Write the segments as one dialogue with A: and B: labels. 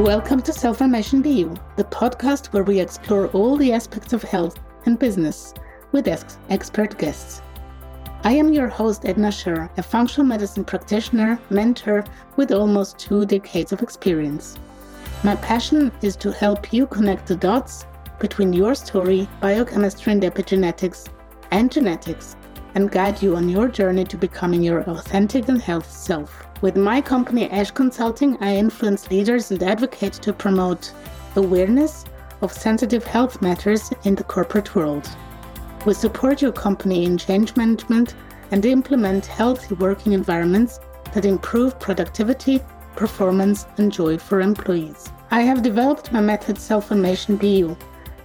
A: Welcome to Self-Formation BYou, the podcast where we explore all the aspects of health and business with ex- expert guests. I am your host, Edna Scher, a functional medicine practitioner, mentor with almost two decades of experience. My passion is to help you connect the dots between your story, biochemistry and epigenetics, and genetics, and guide you on your journey to becoming your authentic and healthy self. With my company, Esh Consulting, I influence leaders and advocate to promote awareness of sensitive health matters in the corporate world. We support your company in change management and implement healthy working environments that improve productivity, performance, and joy for employees. I have developed my method Self-Formation BYou,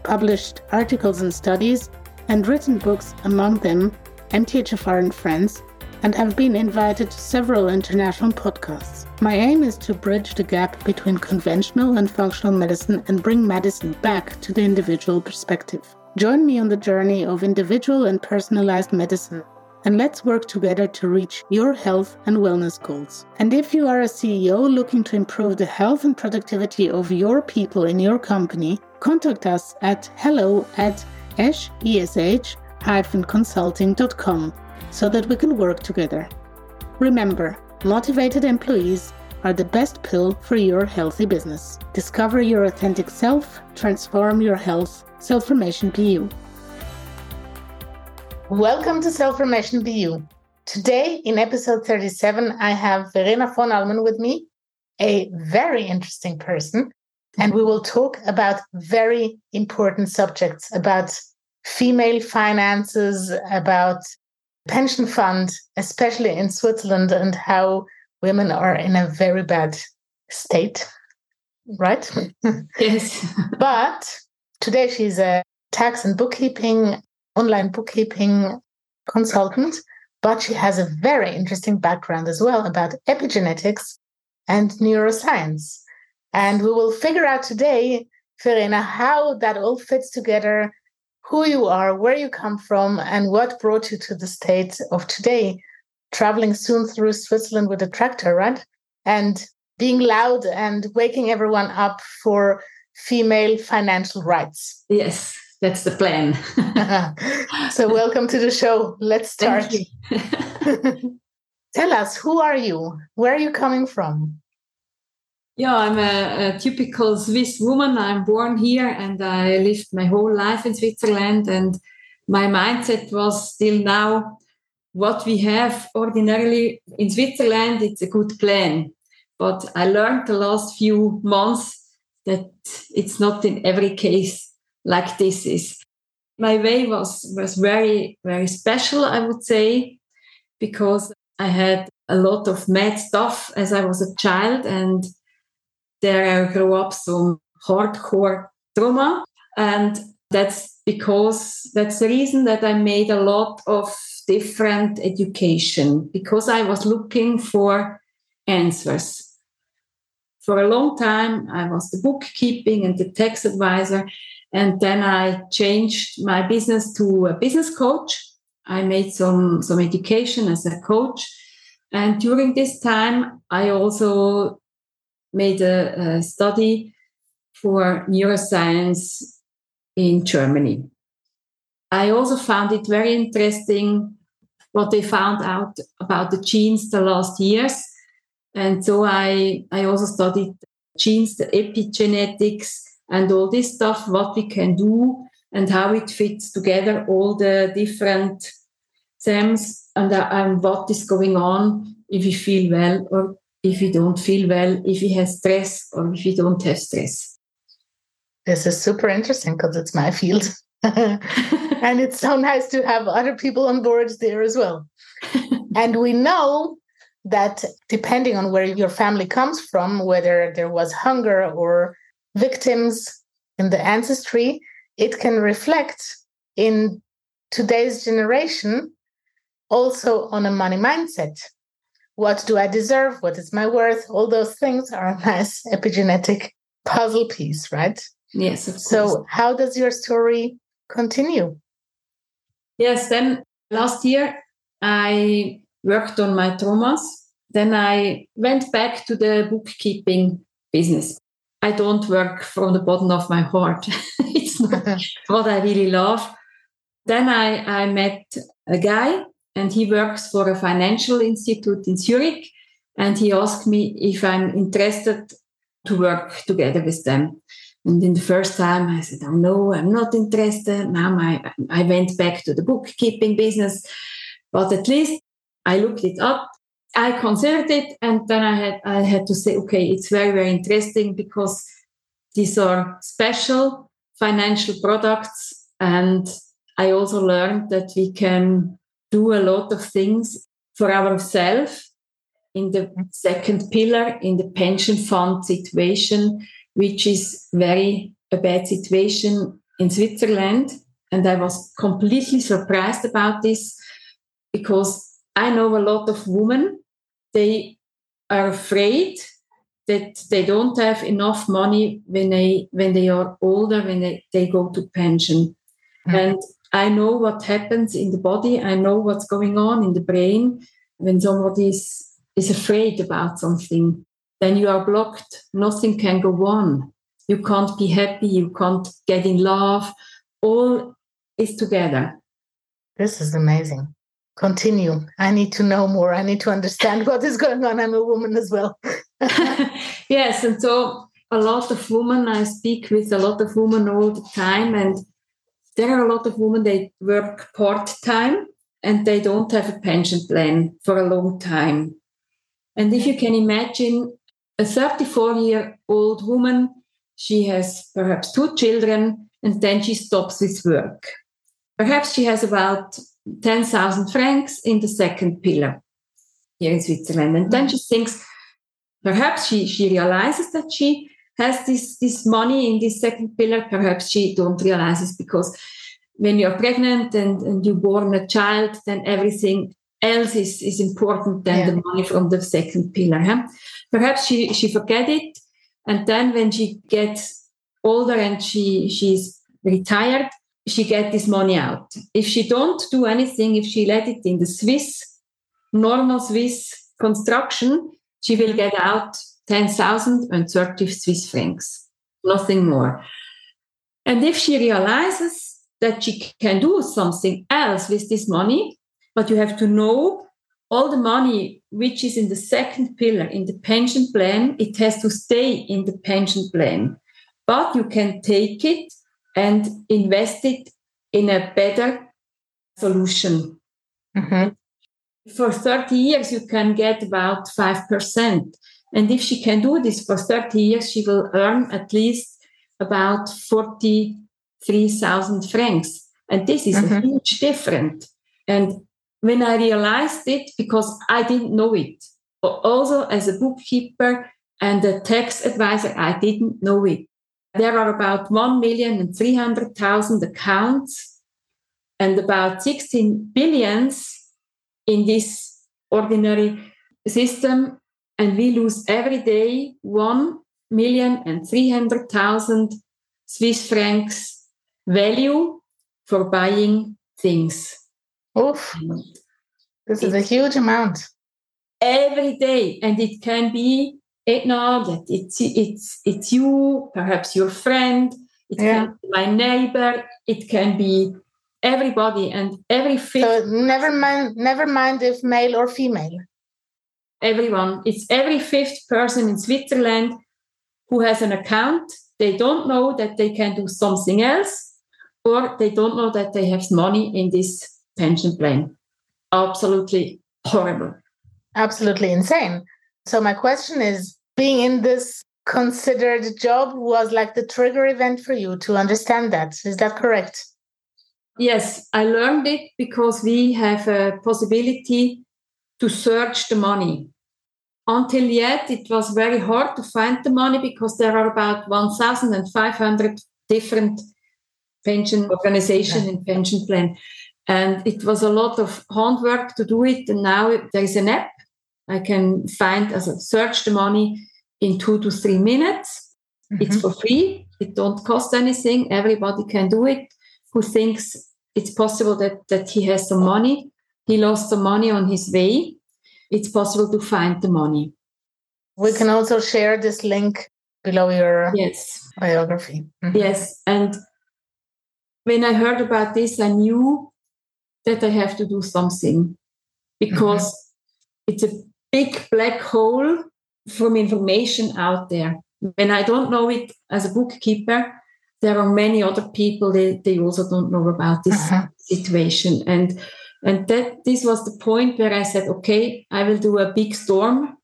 A: published articles and studies, and written books, among them MTHFR and Friends, and have been invited to several international podcasts. My aim is to bridge the gap between conventional and functional medicine and bring medicine back to the individual perspective. Join me on the journey of individual and personalized medicine and let's work together to reach your health and wellness goals. And if you are a CEO looking to improve the health and productivity of your people in your company, contact us at hello at esh-consulting.com so that we can work together. Remember, motivated employees are the best pill for your healthy business. Discover your authentic self, transform your health, Self-Formation BYou. Welcome to Self-Formation BYou. Today, in episode 37, I have Verena von Allmen with me, a very interesting person, and we will talk about very important subjects about female finances, about pension fund, especially in Switzerland, and how women are in a very bad state, right?
B: Yes.
A: but today she's a tax and bookkeeping, online bookkeeping consultant, but she has a very interesting background as well about epigenetics and neuroscience. And we will figure out today, Verena, how that all fits together who you are, where you come from, and what brought you to the state of today, traveling soon through Switzerland with a tractor, right? And being loud and waking everyone up for female financial rights.
B: Yes, that's the plan.
A: so, welcome to the show. Let's start. Tell us, who are you? Where are you coming from?
B: Yeah, I'm a, a, typical Swiss woman. I'm born here and I lived my whole life in Switzerland. And my mindset was still now what we have ordinarily in Switzerland, it's a good plan. But I learned the last few months that it's not in every case like this is. My way was, was very, very special, I would say, because I had a lot of mad stuff as I was a child and there grew up some hardcore trauma. And that's because that's the reason that I made a lot of different education because I was looking for answers. For a long time, I was the bookkeeping and the tax advisor. And then I changed my business to a business coach. I made some, some education as a coach. And during this time, I also made a, a study for neuroscience in Germany. I also found it very interesting what they found out about the genes the last years. And so I, I also studied genes, the epigenetics, and all this stuff, what we can do and how it fits together, all the different SEMs and, uh, and what is going on if we feel well or if you don't feel well, if you have stress, or if you don't have stress.
A: This is super interesting because it's my field. and it's so nice to have other people on board there as well. and we know that depending on where your family comes from, whether there was hunger or victims in the ancestry, it can reflect in today's generation also on a money mindset what do I deserve? What is my worth? All those things are a nice epigenetic puzzle piece, right?
B: Yes.
A: So, how does your story continue?
B: Yes, then last year I worked on my traumas. Then I went back to the bookkeeping business. I don't work from the bottom of my heart. it's not what I really love. Then I, I met a guy and he works for a financial institute in Zurich. And he asked me if I'm interested to work together with them. And in the first time, I said, Oh, no, I'm not interested. Now I, I went back to the bookkeeping business. But at least I looked it up. I considered it. And then I had, I had to say, okay, it's very, very interesting because these are special financial products. And I also learned that we can do a lot of things for ourselves in the second pillar in the pension fund situation, which is very a bad situation in Switzerland. And I was completely surprised about this because I know a lot of women, they are afraid that they don't have enough money when they when they are older, when they, they go to pension. Mm-hmm. And I know what happens in the body. I know what's going on in the brain when somebody is, is afraid about something. Then you are blocked. Nothing can go on. You can't be happy. You can't get in love. All is together.
A: This is amazing. Continue. I need to know more. I need to understand what is going on. I'm a woman as well.
B: yes. And so a lot of women, I speak with a lot of women all the time. And there are a lot of women they work part time and they don't have a pension plan for a long time. And if you can imagine a 34 year old woman, she has perhaps two children and then she stops with work. Perhaps she has about 10,000 francs in the second pillar here in Switzerland. And then she thinks, perhaps she, she realizes that she has this, this money in this second pillar, perhaps she don't realize it because when you're pregnant and, and you born a child, then everything else is, is important than yeah. the money from the second pillar. Huh? Perhaps she, she forget it. And then when she gets older and she, she's retired, she get this money out. If she don't do anything, if she let it in the Swiss, normal Swiss construction, she will get out 10,030 Swiss francs, nothing more. And if she realizes that she can do something else with this money, but you have to know all the money which is in the second pillar in the pension plan, it has to stay in the pension plan. But you can take it and invest it in a better solution. Mm-hmm. For 30 years, you can get about 5%. And if she can do this for 30 years, she will earn at least about 43,000 francs. And this is mm-hmm. a huge difference. And when I realized it, because I didn't know it, but also as a bookkeeper and a tax advisor, I didn't know it. There are about 1 million and 300,000 accounts and about 16 billions in this ordinary system and we lose every day 1 million and 300,000 Swiss francs value for buying things.
A: Oof. This is a huge amount.
B: Every day. And it can be Edna, that it's it's it's you, perhaps your friend, it yeah. can be my neighbor, it can be everybody and every
A: fifth so never mind never mind if male or female
B: everyone. It's every fifth person in Switzerland who has an account. They don't know that they can do something else, or they don't know that they have money in this pension plan. Absolutely horrible.
A: Absolutely insane. So, my question is being in this considered job was like the trigger event for you to understand that. Is that correct?
B: Yes, I learned it because we have a possibility to search the money. Until yet, it was very hard to find the money because there are about 1,500 different pension organizations yeah. and pension plan. And it was a lot of handwork to do it. And now there is an app. I can find, as a search the money in two to three minutes. Mm-hmm. It's for free. It don't cost anything. Everybody can do it who thinks it's possible that, that he has some money he lost the money on his way, it's possible to find the money.
A: We can also share this link below your
B: yes
A: biography.
B: Mm-hmm. Yes, and when I heard about this, I knew that I have to do something because mm-hmm. it's a big black hole from information out there. When I don't know it as a bookkeeper, there are many other people they, they also don't know about this uh-huh. situation. And and that this was the point where I said, okay, I will do a big storm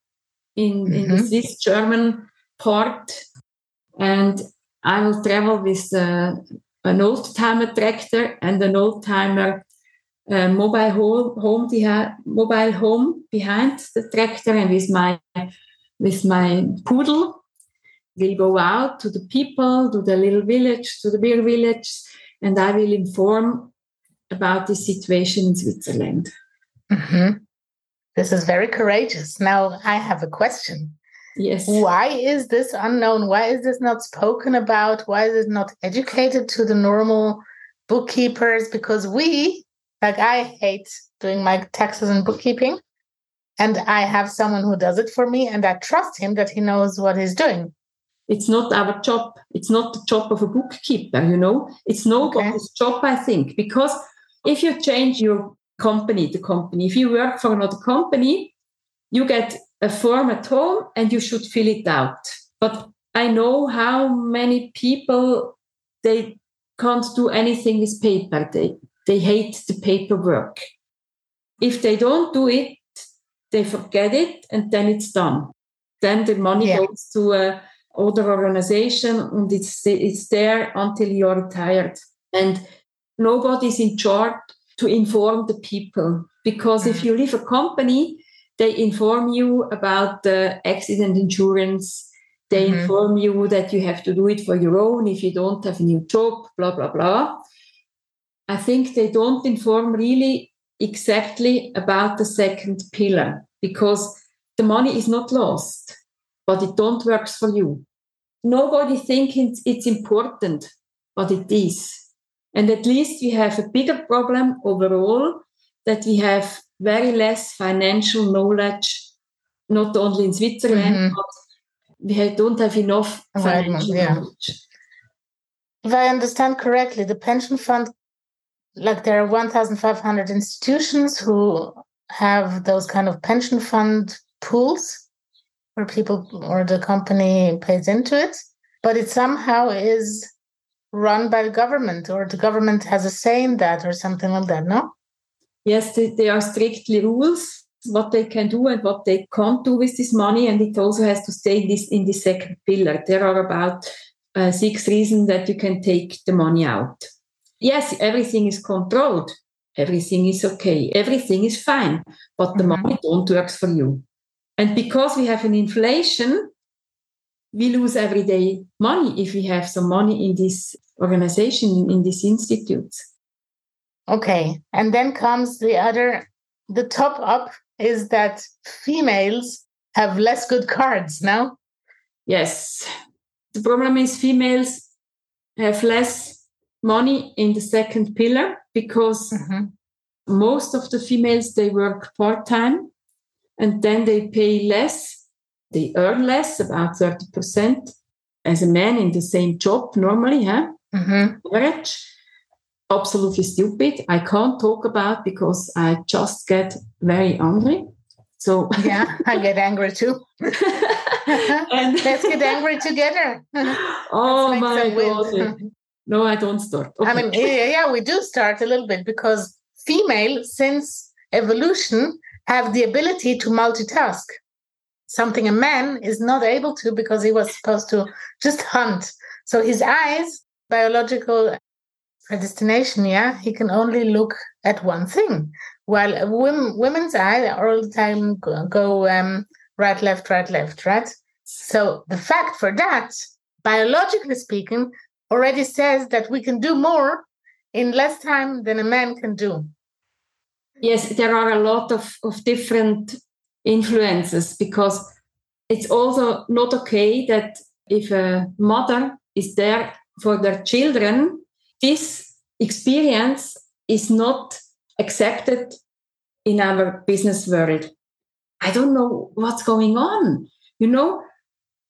B: in, mm-hmm. in the mm-hmm. Swiss German part, and I will travel with uh, an old timer tractor and an old timer uh, mobile home, home mobile home behind the tractor, and with my with my poodle, we'll go out to the people, to the little village, to the beer village, and I will inform about the situation in Switzerland.
A: Mm-hmm. This is very courageous. Now, I have a question.
B: Yes.
A: Why is this unknown? Why is this not spoken about? Why is it not educated to the normal bookkeepers? Because we, like, I hate doing my taxes and bookkeeping. And I have someone who does it for me, and I trust him that he knows what he's doing.
B: It's not our job. It's not the job of a bookkeeper, you know? It's nobody's okay. job, I think, because if you change your company, the company, if you work for another company, you get a form at home and you should fill it out. But I know how many people they can't do anything with paper. They they hate the paperwork. If they don't do it, they forget it and then it's done. Then the money yeah. goes to a other organization and it's it's there until you're retired. And nobody's in charge to inform the people because mm-hmm. if you leave a company they inform you about the accident insurance they mm-hmm. inform you that you have to do it for your own if you don't have a new job blah blah blah i think they don't inform really exactly about the second pillar because the money is not lost but it don't works for you nobody thinks it's important but it is and at least we have a bigger problem overall that we have very less financial knowledge, not only in Switzerland, mm-hmm. but we don't have enough financial yeah. knowledge.
A: If I understand correctly, the pension fund, like there are 1,500 institutions who have those kind of pension fund pools where people or the company pays into it, but it somehow is run by the government or the government has a say in that or something like that, no?
B: Yes, there are strictly rules what they can do and what they can't do with this money, and it also has to stay in this in the second pillar. There are about uh, six reasons that you can take the money out. Yes, everything is controlled, everything is okay, everything is fine, but the mm-hmm. money don't work for you. And because we have an inflation, we lose everyday money if we have some money in this organization, in this institute.
A: Okay. And then comes the other, the top up is that females have less good cards now.
B: Yes. The problem is females have less money in the second pillar because mm-hmm. most of the females they work part-time and then they pay less they earn less, about 30% as a man in the same job normally, huh? Mm-hmm. Average. Absolutely stupid. I can't talk about because I just get very angry. So
A: yeah, I get angry too. and let's get angry together.
B: oh my god! No, I don't start.
A: Okay. I mean, yeah, yeah, we do start a little bit because female, since evolution, have the ability to multitask something a man is not able to because he was supposed to just hunt. So his eyes, biological predestination, yeah, he can only look at one thing. While women, women's eye all the time go, go um, right, left, right, left, right. So the fact for that, biologically speaking, already says that we can do more in less time than a man can do.
B: Yes, there are a lot of, of different influences because it's also not okay that if a mother is there for their children, this experience is not accepted in our business world. I don't know what's going on. You know,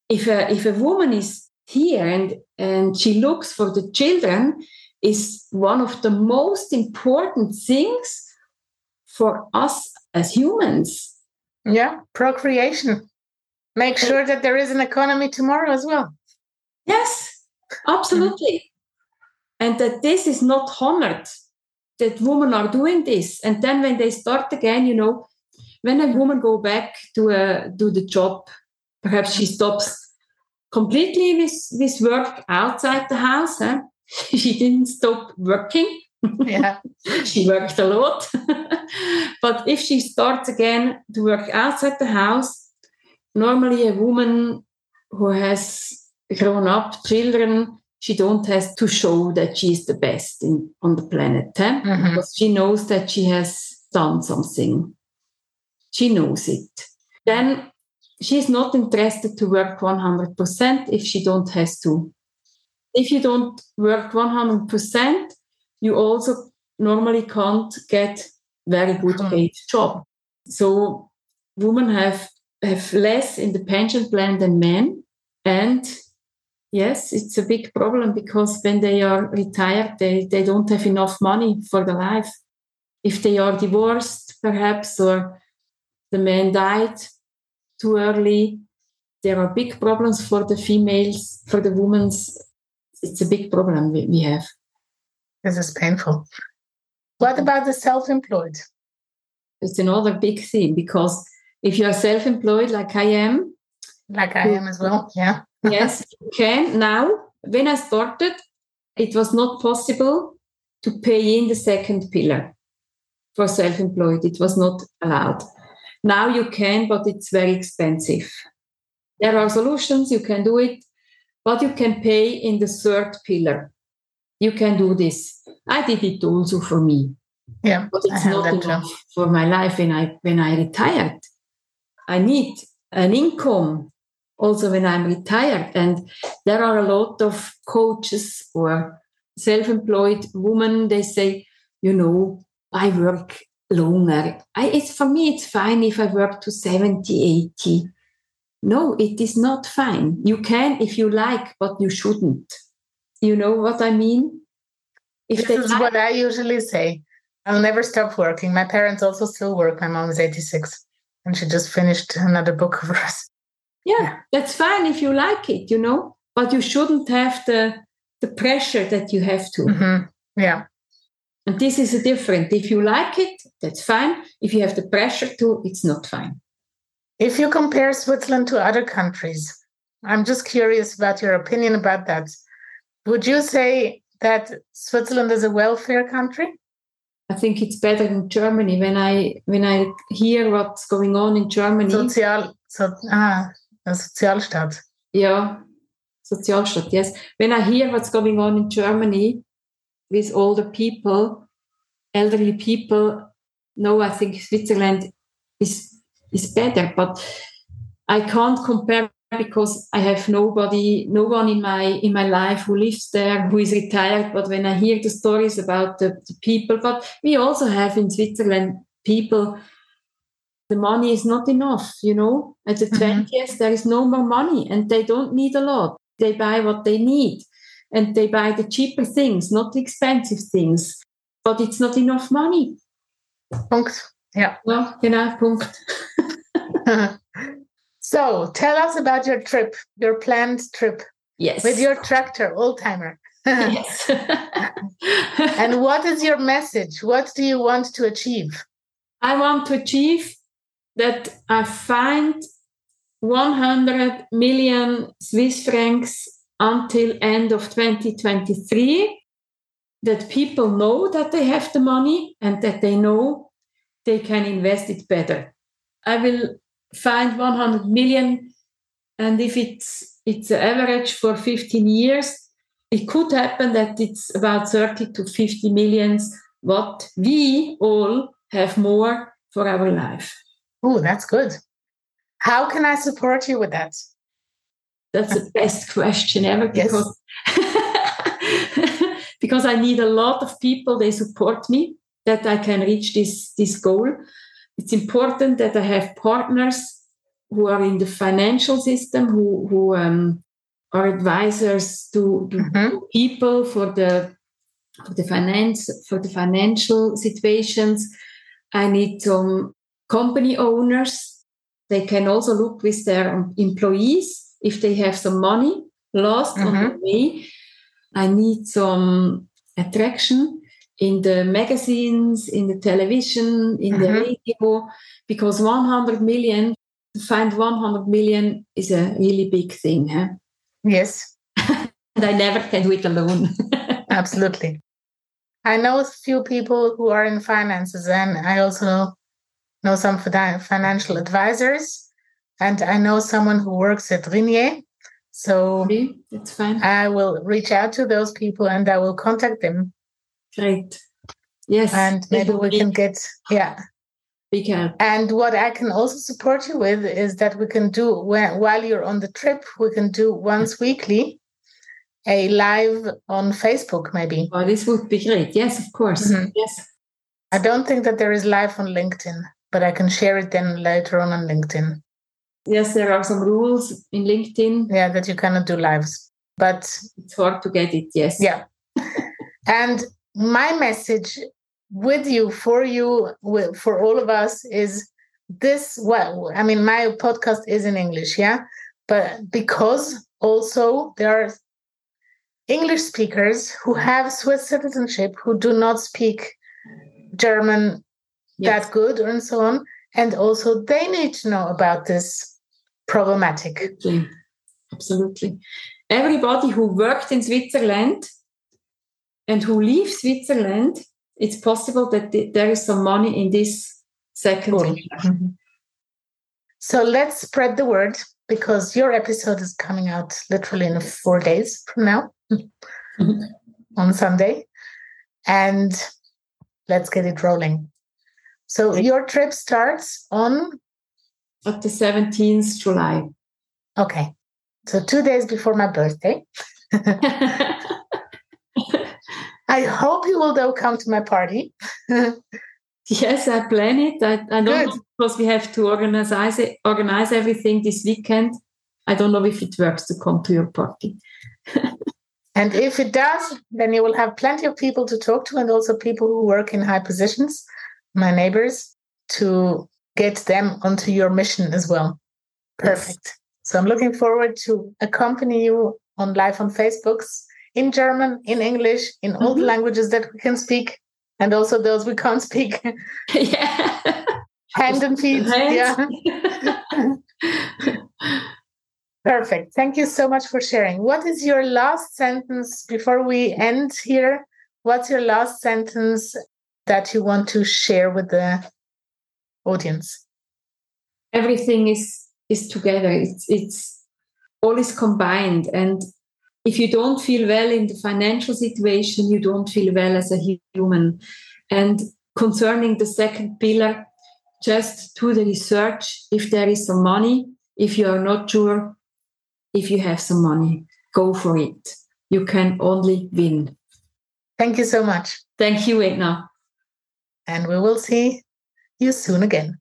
B: if a if a woman is here and and she looks for the children is one of the most important things for us as humans
A: yeah procreation make sure that there is an economy tomorrow as well
B: yes absolutely mm-hmm. and that this is not honored that women are doing this and then when they start again you know when a woman go back to a do the job perhaps she stops completely with, with work outside the house. Huh? she didn't stop working.
A: Yeah.
B: she worked a lot. but if she starts again to work outside the house, normally a woman who has grown up children, she don't has to show that she is the best in, on the planet. Huh? Mm-hmm. Because she knows that she has done something. She knows it. Then she's not interested to work 100% if she don't has to if you don't work 100% you also normally can't get very good hmm. paid job so women have have less in the pension plan than men and yes it's a big problem because when they are retired they, they don't have enough money for the life if they are divorced perhaps or the man died too early. There are big problems for the females, for the women. It's a big problem we have.
A: This is painful. What about the self employed?
B: It's another big thing because if you are self employed, like I am,
A: like I am as well, yeah.
B: Yes, you can. Now, when I started, it was not possible to pay in the second pillar for self employed. It was not allowed. Now you can, but it's very expensive. There are solutions, you can do it, but you can pay in the third pillar. You can do this. I did it also for me.
A: Yeah,
B: but it's not enough for my life when I when I retired. I need an income also when I'm retired. And there are a lot of coaches or self-employed women, they say, you know, I work longer. I, it's for me, it's fine if I work to 70, 80. No, it is not fine. You can if you like, but you shouldn't. You know what I mean?
A: If this is like, what I usually say. I'll never stop working. My parents also still work. My mom is 86 and she just finished another book of hers.
B: Yeah, that's fine if you like it, you know, but you shouldn't have the the pressure that you have to.
A: Mm-hmm. Yeah.
B: And this is a different. If you like it, that's fine. If you have the pressure to, it's not fine.
A: If you compare Switzerland to other countries, I'm just curious about your opinion about that. Would you say that Switzerland is a welfare country?
B: I think it's better than Germany. When I when I hear what's going on in Germany,
A: Sozial, so, ah, a Sozialstaat.
B: Yeah, Sozialstaat. Yes. When I hear what's going on in Germany, with older people, elderly people. No, I think Switzerland is is better, but I can't compare because I have nobody, no one in my in my life who lives there, who is retired. But when I hear the stories about the, the people, but we also have in Switzerland people. The money is not enough, you know. At the mm-hmm. 20th, there is no more money, and they don't need a lot. They buy what they need and they buy the cheaper things, not the expensive things. But it's not enough money.
A: Punkt. Yeah.
B: Well, genau, Punkt.
A: so tell us about your trip, your planned trip.
B: Yes.
A: With your tractor, old timer.
B: yes.
A: and what is your message? What do you want to achieve?
B: I want to achieve that I find 100 million Swiss francs until end of 2023 that people know that they have the money and that they know they can invest it better. I will find 100 million and if it's it's an average for 15 years it could happen that it's about 30 to 50 millions what we all have more for our life.
A: Oh, that's good. How can I support you with that?
B: That's the best question ever because yes. because I need a lot of people. They support me that I can reach this this goal. It's important that I have partners who are in the financial system, who, who um, are advisors to, to, mm-hmm. to people for the for the finance for the financial situations. I need some company owners. They can also look with their employees if they have some money lost mm-hmm. on the way. I need some attraction in the magazines, in the television, in mm-hmm. the radio, because 100 million, to find 100 million is a really big thing. Huh?
A: Yes.
B: and I never can do it alone.
A: Absolutely. I know a few people who are in finances, and I also know some financial advisors. And I know someone who works at Ringier. So
B: that's fine.
A: I will reach out to those people and I will contact them.
B: Great. Yes.
A: And maybe we can get, yeah.
B: We can.
A: And what I can also support you with is that we can do, while you're on the trip, we can do once weekly a live on Facebook, maybe.
B: Oh, this would be great. Yes, of course. Mm-hmm. Yes.
A: I don't think that there is live on LinkedIn, but I can share it then later on on LinkedIn.
B: Yes, there are some rules in LinkedIn.
A: Yeah, that you cannot do lives, but
B: it's hard to get it. Yes.
A: Yeah. and my message with you, for you, for all of us is this. Well, I mean, my podcast is in English, yeah, but because also there are English speakers who have Swiss citizenship who do not speak German yes. that good and so on. And also they need to know about this problematic.
B: Absolutely. Absolutely. Everybody who worked in Switzerland and who leaves Switzerland, it's possible that there is some money in this second cool. mm-hmm.
A: So let's spread the word because your episode is coming out literally in four days from now mm-hmm. on Sunday. And let's get it rolling. So your trip starts on
B: at the 17th July.
A: Okay. So two days before my birthday. I hope you will though come to my party.
B: yes, I plan it. I, I don't Good. know because we have to organize it, organize everything this weekend. I don't know if it works to come to your party.
A: And if it does, then you will have plenty of people to talk to and also people who work in high positions, my neighbors, to get them onto your mission as well. Perfect. Yes. So I'm looking forward to accompany you on live on Facebooks in German, in English, in mm-hmm. all the mm-hmm. languages that we can speak, and also those we can't speak.
B: yeah.
A: Hand and feet. Yeah. Perfect. Thank you so much for sharing. What is your last sentence before we end here? What's your last sentence that you want to share with the audience?
B: Everything is is together. It's it's all is combined. And if you don't feel well in the financial situation, you don't feel well as a human. And concerning the second pillar, just do the research if there is some money. If you are not sure, if you have some money, go for it. You can only win.
A: Thank you so much.
B: Thank you, Edna.
A: And we will see you soon again.